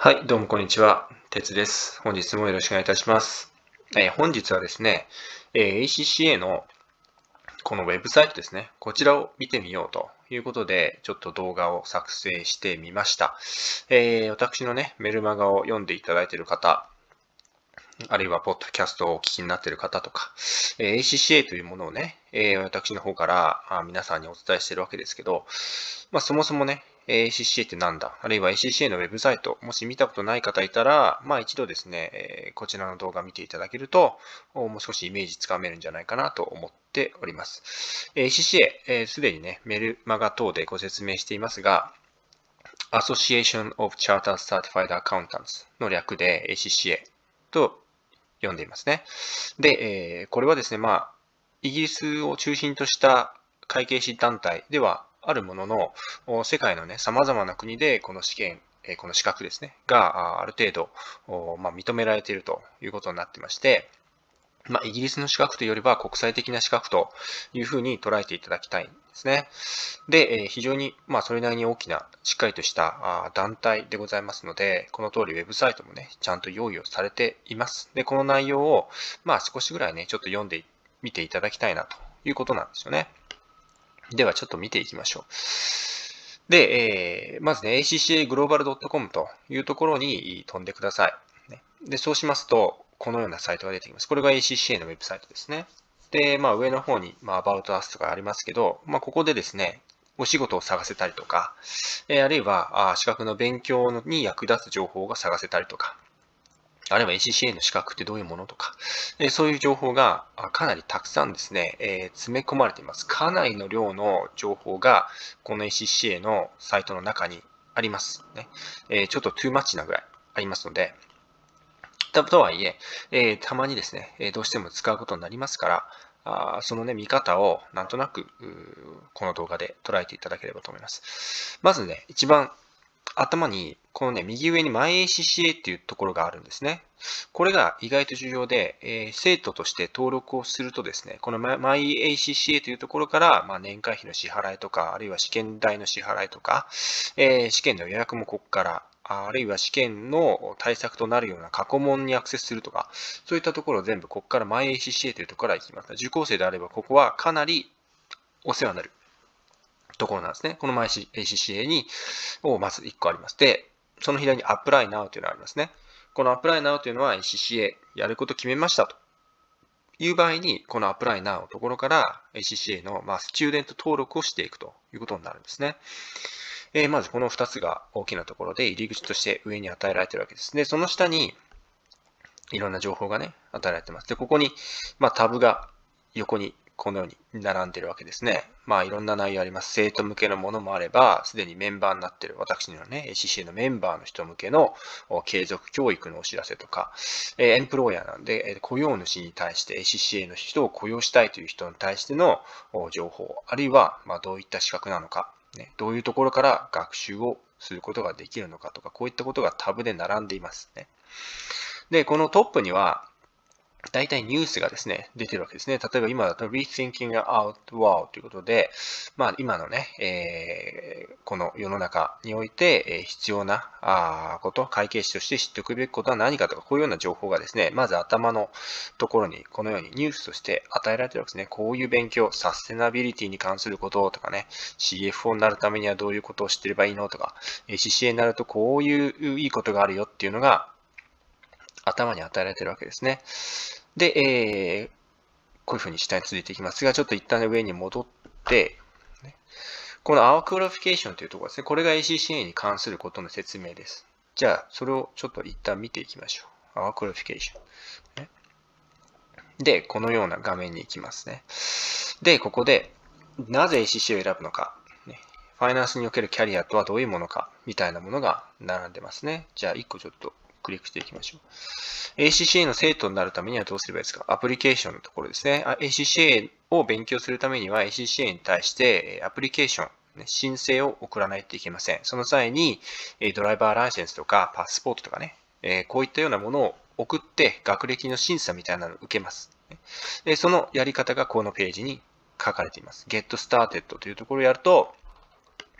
はい、どうもこんにちは。鉄です。本日もよろしくお願いいたします。えー、本日はですね、えー、ACCA のこのウェブサイトですね、こちらを見てみようということで、ちょっと動画を作成してみました。えー、私のね、メルマガを読んでいただいている方、あるいは、ポッドキャストをお聞きになっている方とか、え ACCA というものをね、え私の方からあ皆さんにお伝えしているわけですけど、まあ、そもそもね、ACCA ってなんだ？あるいは ACCA のウェブサイト、もし見たことない方いたら、まあ一度ですね、こちらの動画見ていただけると、もう少しイメージつかめるんじゃないかなと思っております。ACCA、す、で、にね、メルマガ等でご説明していますが、Association of Chartered Certified Accountants の略で ACCA と読んでいますね。で、これはですね、まあ、イギリスを中心とした会計士団体ではあるものの、世界のね、様々な国でこの試験、この資格ですね、がある程度、まあ、認められているということになってまして、まあ、イギリスの資格というよりは国際的な資格というふうに捉えていただきたいんですね。で、え非常に、まあ、それなりに大きな、しっかりとした団体でございますので、この通りウェブサイトもね、ちゃんと用意をされています。で、この内容を、まあ、少しぐらいね、ちょっと読んでみていただきたいなということなんですよね。ではちょっと見ていきましょう。で、えー、まずね、accglobal.com というところに飛んでください。で、そうしますと、このようなサイトが出てきます。これが ACCA のウェブサイトですね。で、まあ上の方に、まあ About Us とかありますけど、まあここでですね、お仕事を探せたりとか、え、あるいはあ資格の勉強に役立つ情報が探せたりとか、あるいは ACCA の資格ってどういうものとか、えそういう情報がかなりたくさんですね、えー、詰め込まれています。かなりの量の情報がこの ACCA のサイトの中にあります。ねえー、ちょっとトゥーマッチなぐらいありますので、とはいええー、たまにですね、えどうしても使うことになりますから、あそのね、見方をなんとなく、この動画で捉えていただければと思います。まずね、一番頭に、このね、右上に MyACCA っていうところがあるんですね。これが意外と重要で、えー、生徒として登録をするとですね、この MyACCA というところから、まあ、年会費の支払いとか、あるいは試験代の支払いとか、えー、試験の予約もここから、あるいは試験の対策となるような過去問にアクセスするとか、そういったところを全部ここから MyACCA というところから行きます。受講生であれば、ここはかなりお世話になるところなんですね。この MyACCA に、をまず1個あります。で、その左に Apply Now というのがありますね。この Apply Now というのは ACCA やること決めましたという場合に、この Apply Now のところから ACCA の、まあ、スチューデント登録をしていくということになるんですね。えー、まずこの2つが大きなところで入り口として上に与えられているわけです。で、その下にいろんな情報がね、与えられてます。で、ここに、まあ、タブが横にこのように並んでるわけですね。まあいろんな内容あります。生徒向けのものもあれば、すでにメンバーになっている私のね、ACC のメンバーの人向けの継続教育のお知らせとか、エンプローヤーなんで、雇用主に対して ACCA の人を雇用したいという人に対しての情報、あるいはまどういった資格なのか、ね、どういうところから学習をすることができるのかとか、こういったことがタブで並んでいますね。で、このトップには、大体ニュースがですね、出てるわけですね。例えば今だと Rethinking Out Wow ということで、まあ今のね、えー、この世の中において、えー、必要なあこと、会計士として知っておくべきことは何かとか、こういうような情報がですね、まず頭のところにこのようにニュースとして与えられてるわけですね。こういう勉強、サステナビリティに関することとかね、CFO になるためにはどういうことを知ってればいいのとか、CCA になるとこういういいことがあるよっていうのが頭に与えられてるわけですね。で、えー、こういうふうに下に続いていきますが、ちょっと一旦上に戻って、この Our Qualification というところですね。これが ACCA に関することの説明です。じゃあ、それをちょっと一旦見ていきましょう。Our Qualification。で、このような画面に行きますね。で、ここで、なぜ ACC を選ぶのか、ファイナンスにおけるキャリアとはどういうものか、みたいなものが並んでますね。じゃあ、一個ちょっとクリックしていきましょう。ACCA の生徒になるためにはどうすればいいですか？アプリケーションのところですね。ACCA を勉強するためには ACCA に対してアプリケーション、申請を送らないといけません。その際にドライバーライセンスとかパスポートとかね、こういったようなものを送って学歴の審査みたいなのを受けます。そのやり方がこのページに書かれています。Get Started というところをやると、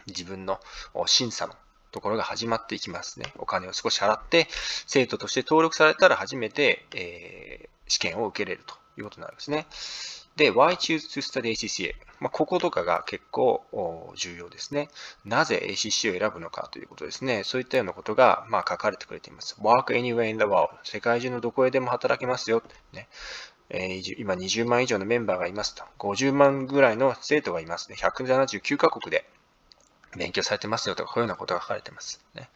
自分の審査のところが始まっていきますね。お金を少し払って、生徒として登録されたら初めて、えー、試験を受けれるということになるんですね。で、why choose to study ACCA? まあ、こことかが結構重要ですね。なぜ ACC を選ぶのかということですね。そういったようなことが、まあ、書かれてくれています。work anywhere in the world. 世界中のどこへでも働けますよ。ねえ、今20万以上のメンバーがいますと。50万ぐらいの生徒がいますね。179カ国で勉強されてますよとか、こういうようなことが書かれてます。ね、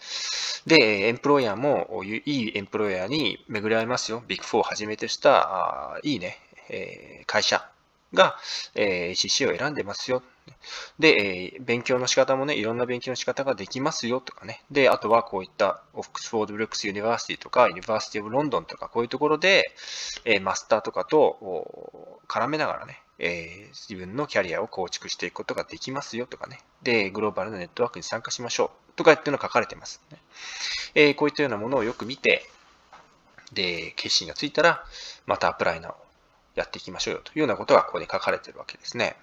で、 employer もいい employer に巡り合いますよ。 Big 4をはじめとしたあいいね、えー、会社が、えー、CC を選んでますよ。で、えー、勉強の仕方もね、いろんな勉強の仕方ができますよとかね。で、あとはこういった Oxford Brookes University とか、 University of London とか、こういうところで、えー、マスターとかと絡めながらね、えー、自分のキャリアを構築していくことができますよとかね。で、グローバルなネットワークに参加しましょうとかっていうのが書かれてますね。えー、こういったようなものをよく見て、で、決心がついたら、またアプライナーをやっていきましょうよというようなことがここに書かれてるわけですね。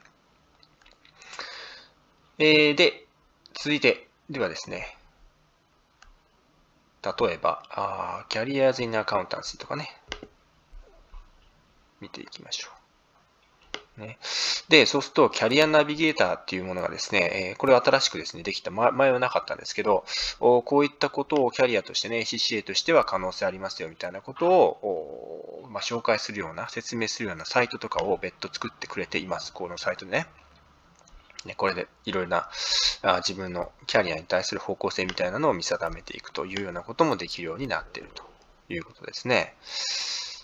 えー、で、続いて、ではですね、例えば、あキャリアーズ・イン・アカウンタンシーとかね、見ていきましょう。ね。で、そうすると、キャリアナビゲーターっていうものがですね、えこれ新しくですね、できた、前はなかったんですけど、こういったことをキャリアとしてね、CCA としては可能性ありますよみたいなことを、まあ、紹介するような、説明するようなサイトとかを別途作ってくれています。このサイトでね。ね、これでいろいろなあ自分のキャリアに対する方向性みたいなのを見定めていくというようなこともできるようになっているということですね。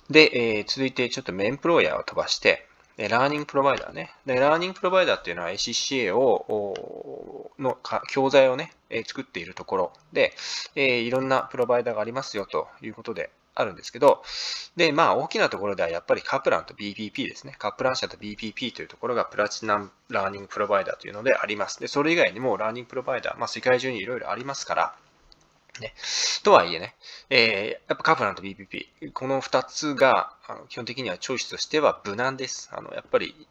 で、えー、続いてちょっと employer を飛ばして、 learning provider ね。で、 learning provider っていうのは ACCA を、の教材をね、作っているところで、えいろんなプロバイダーがありますよということであるんですけど、で、まあ大きなところではやっぱりカプランと BPP ですね。カプラン社と BPP というところが platinum learning provider というのであります。で、それ以外にも learning provider、まあ世界中にいろいろありますから、ね。とはいえね、えー、やっぱカフランと BPP、この2つが、あの基本的にはチョイスとしては無難です。あの、やっぱり、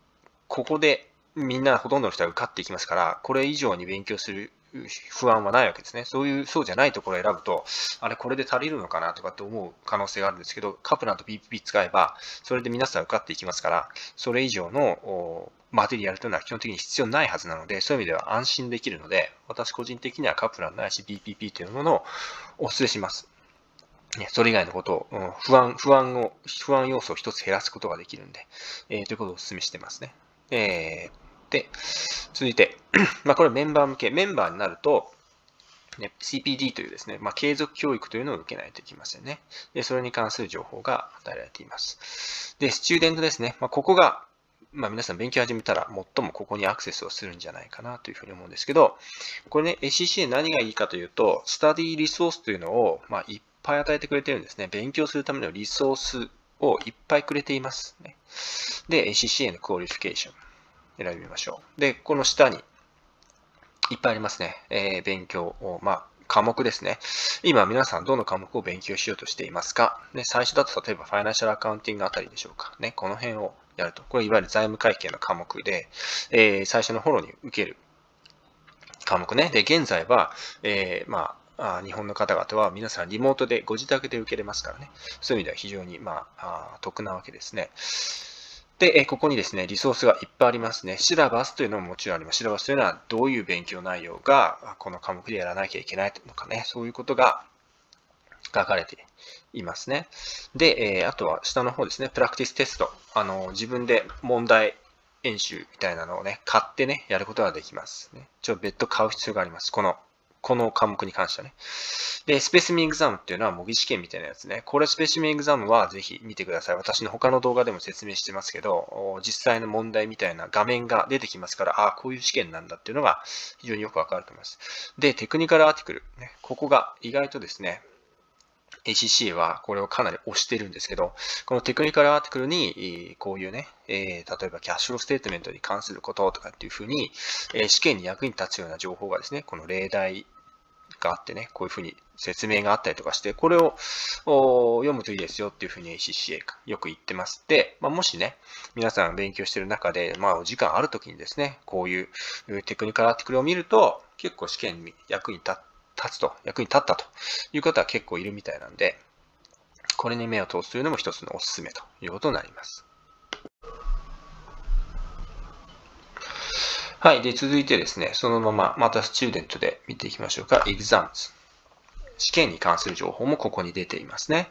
ここでみんなほとんどの人が受かっていきますから、これ以上に勉強する不安はないわけですね。そういう、そうじゃないところを選ぶと、あれ、これで足りるのかなとかって思う可能性があるんですけど、カプランと BPP 使えば、それで皆さん受かっていきますから、それ以上のマテリアルというのは基本的に必要ないはずなので、そういう意味では安心できるので、私個人的にはカプランないし BPP というものをお勧めします。それ以外のことを、不安、不安を、不安要素を一つ減らすことができるんで、えー、ということをお勧めしてますね。えー、続いて、まあこれメンバー向け、メンバーになると、ね、CPD というですね、まあ、継続教育というのを受けないといけませんね。で、それに関する情報が与えられています。で、スチューデントですね。まあ、ここがまあ、皆さん勉強始めたら最もここにアクセスをするんじゃないかなというふうに思うんですけど、これね、ACCA 何がいいかというと、 study resource というのを、まあ、いっぱい与えてくれてるんですね。勉強するためのリソースをいっぱいくれています、ね。で、ACCA の qualification 選びましょう。で、この下にいっぱいありますね。えー、勉強を、まあ、科目ですね。今皆さんどの科目を勉強しようとしていますか、ね、最初だと例えば financial accounting あたりでしょうか？ね、この辺をやると。これいわゆる財務会計の科目で、えー、最初の頃に受ける科目ね。で、現在は、えー、まあ、日本の方々は皆さんリモートでご自宅で受けれますからね。そういう意味では非常に、まあ、得なわけですね。で、ここにですね、リソースがいっぱいありますね。シラバスというのももちろんあります。シラバスというのはどういう勉強内容がこの科目でやらなきゃいけないとかね、そういうことが書かれていますね。で、え、あとは下の方ですね、プラクティステスト。あの、自分で問題演習みたいなのをね、買ってね、やることができます。ね、ちょ別途買う必要があります。この、この科目に関してはね。で、スペシミンエグザムっていうのは模擬試験みたいなやつね。これスペシミンエグザムはぜひ見てください。私の他の動画でも説明してますけど、実際の問題みたいな画面が出てきますから、ああ、こういう試験なんだっていうのが非常によくわかると思います。で、テクニカルアーティクル。ね、ここが意外とですね、ACC はこれをかなり押してるんですけど、このテクニカルアーティクルに、こういうね、えー、例えばキャッシュローステートメントに関することとかっていうふうに、え試験に役に立つような情報がですね、この例題があってね、こういうふうに説明があったりとかして、これを読むといいですよっていうふうに ACCA よく言ってます。で、まあ、もしね、皆さん勉強してる中で、まあ、お時間あるときにですね、こういうテクニカルアーティクルを見ると、結構試験に役に立つと、役に立ったという方は結構いるみたいなんで、これに目を通すというのも一つのおすすめということになります。はい。で、続いてですね、そのまま、またスチューデントで見ていきましょうか。exams。試験に関する情報もここに出ていますね。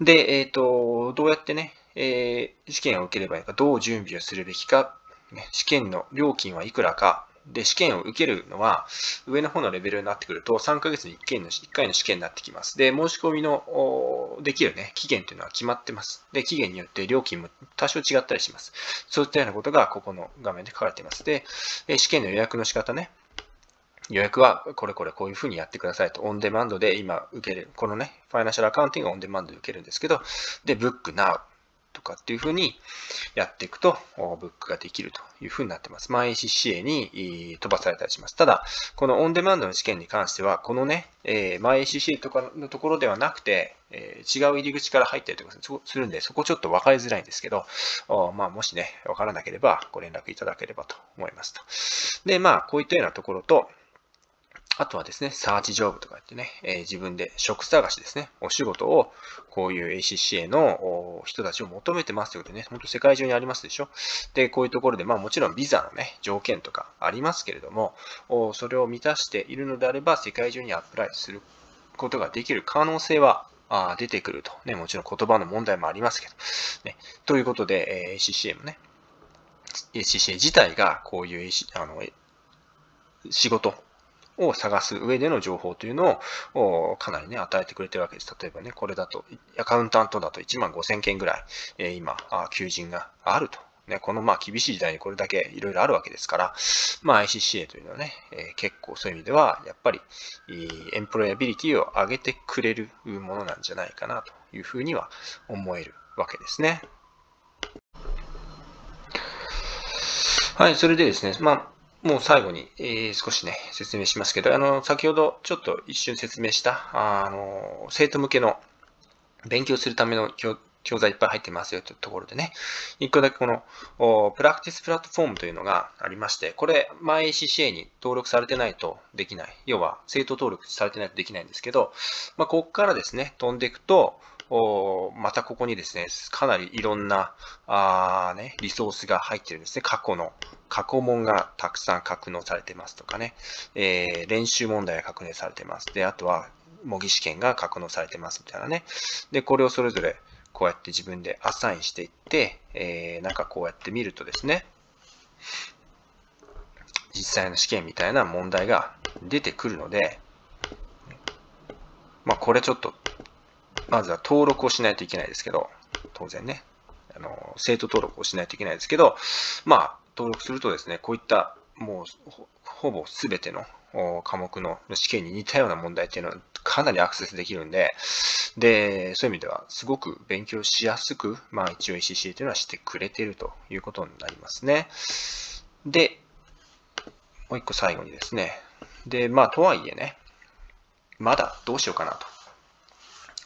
で、えっ、ー、と、どうやってね、えー、試験を受ければいいか、どう準備をするべきか、試験の料金はいくらか、で、試験を受けるのは、上の方のレベルになってくると、3ヶ月に1回の ,1 回の試験になってきます。で、申し込みのできるね、期限っていうのは決まってます。で、期限によって料金も多少違ったりします。そういったようなことが、ここの画面で書かれています。で、試験の予約の仕方ね、予約はこれこれこういうふうにやってくださいと、オンデマンドで今受ける、このね、ファイナンシャルアカウンティングがオンデマンドで受けるんですけど、で、Book Now とかっていうふうにやっていくと、ブックができるというふうになってます。マイ ACCA に飛ばされたりします。ただ、このオンデマンドの試験に関しては、このね、えー、マイ ACCA とかのところではなくて、えー、違う入り口から入ったりとかするんで、そこちょっと分かりづらいんですけど、まあ、もしね、分からなければご連絡いただければと思いますと。で、まあ、こういったようなところと、あとはですね、サーチジョブとか言ってね、えー、自分で職探しですね、お仕事をこういう ACCA の人たちを求めてますということでね、本当世界中にありますでしょ。で、こういうところで、まあもちろんビザのね、条件とかありますけれども、それを満たしているのであれば、世界中にアプライすることができる可能性はあ出てくると。ね、もちろん言葉の問題もありますけど。ね、ということで、えー、ACCA もね、ACCA 自体がこういう、あの仕事を探す上での情報というのをかなりね、与えてくれてるわけです。例えばね、これだと、アカウンタントだと1万5000件ぐらい、えー、今、求人があると。ね、このまあ厳しい時代にこれだけいろいろあるわけですから、まあ ICCA というのはね、えー、結構そういう意味では、やっぱり、エンプロイアビリティを上げてくれるものなんじゃないかなというふうには思えるわけですね。はい、それでですね、まあ、もう最後に、えー、少しね、説明しますけど、あの、先ほどちょっと一瞬説明した、あの、生徒向けの勉強するための教教材いっぱい入ってますよというところでね、一個だけこのプラクティスプラットフォームというのがありまして、これ、前 ACCA に登録されてないとできない。要は、生徒登録されてないとできないんですけど、まあ、ここからですね、飛んでいくと、またここにですね、かなりいろんなあ、ね、リソースが入ってるんですね。過去の過去問がたくさん格納されてますとかね、えー、練習問題が確認されてます。で、あとは模擬試験が格納されてますみたいなね。で、これをそれぞれこうやって自分でアサインしていって、えー、なんかこうやって見るとですね、実際の試験みたいな問題が出てくるので、まあこれちょっと、まずは登録をしないといけないですけど、当然ね、あの、生徒登録をしないといけないですけど、まあ、登録するとですね、こういったもうほぼ全ての科目の試験に似たような問題っていうのはかなりアクセスできるんで、で、そういう意味ではすごく勉強しやすく、まあ一応 ECC というのはしてくれているということになりますね。で、もう一個最後にですね、で、まあとはいえね、まだどうしようかなと。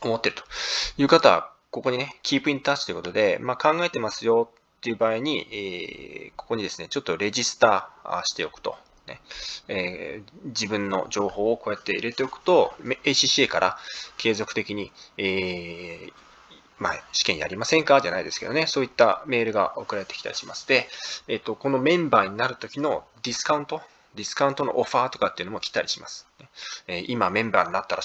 思ってるという方は、ここにね、Keep in Touch ということで、まあ考えてますよっていう場合に、えー、ここにですね、ちょっとレジスターしておくと。ねえー、自分の情報をこうやって入れておくと、ACCA から継続的に、えー、まあ、試験やりませんか？じゃないですけどね、そういったメールが送られてきたりします。で、えっ、と、このメンバーになるときのディスカウント、ディスカウントのオファーとかっていうのも来たりします。えー、今メンバーになったら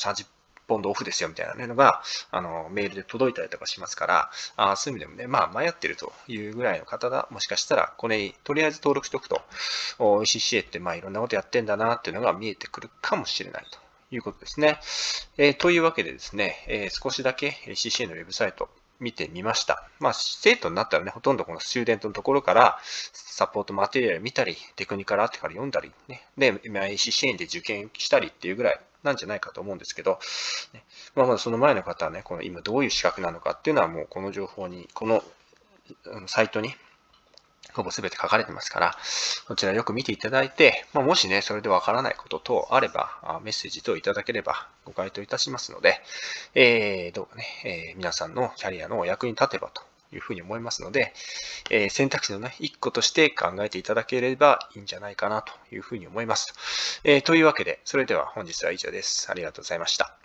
ポンドオフですよみたいなのが、あの、メールで届いたりとかしますから、あそういう意味でもね、まあ、迷ってるというぐらいの方が、もしかしたら、これ、とりあえず登録しておくと、ECCA って、まあ、いろんなことやってんだなっていうのが見えてくるかもしれないということですね。えー、というわけでですね、えー、少しだけ ECCA のウェブサイト、見てみました。まあ、生徒になったらね、ほとんどこのスチューデントのところから、サポートマテリアル見たり、テクニカルアーティカル読んだり、ね、で、IC で受験したりっていうぐらいなんじゃないかと思うんですけど、ね、まあ、まだその前の方はね、この今どういう資格なのかっていうのはもうこの情報に、このサイトにほぼ全て書かれてますから、こちらよく見ていただいて、まあ、もしね、それでわからないこと等あれば、メッセージ等いただければご回答いたしますので、えー、どうかね、えー、皆さんのキャリアのお役に立てばというふうに思いますので、えー、選択肢のね、一個として考えていただければいいんじゃないかなというふうに思います。えー、というわけで、それでは本日は以上です。ありがとうございました。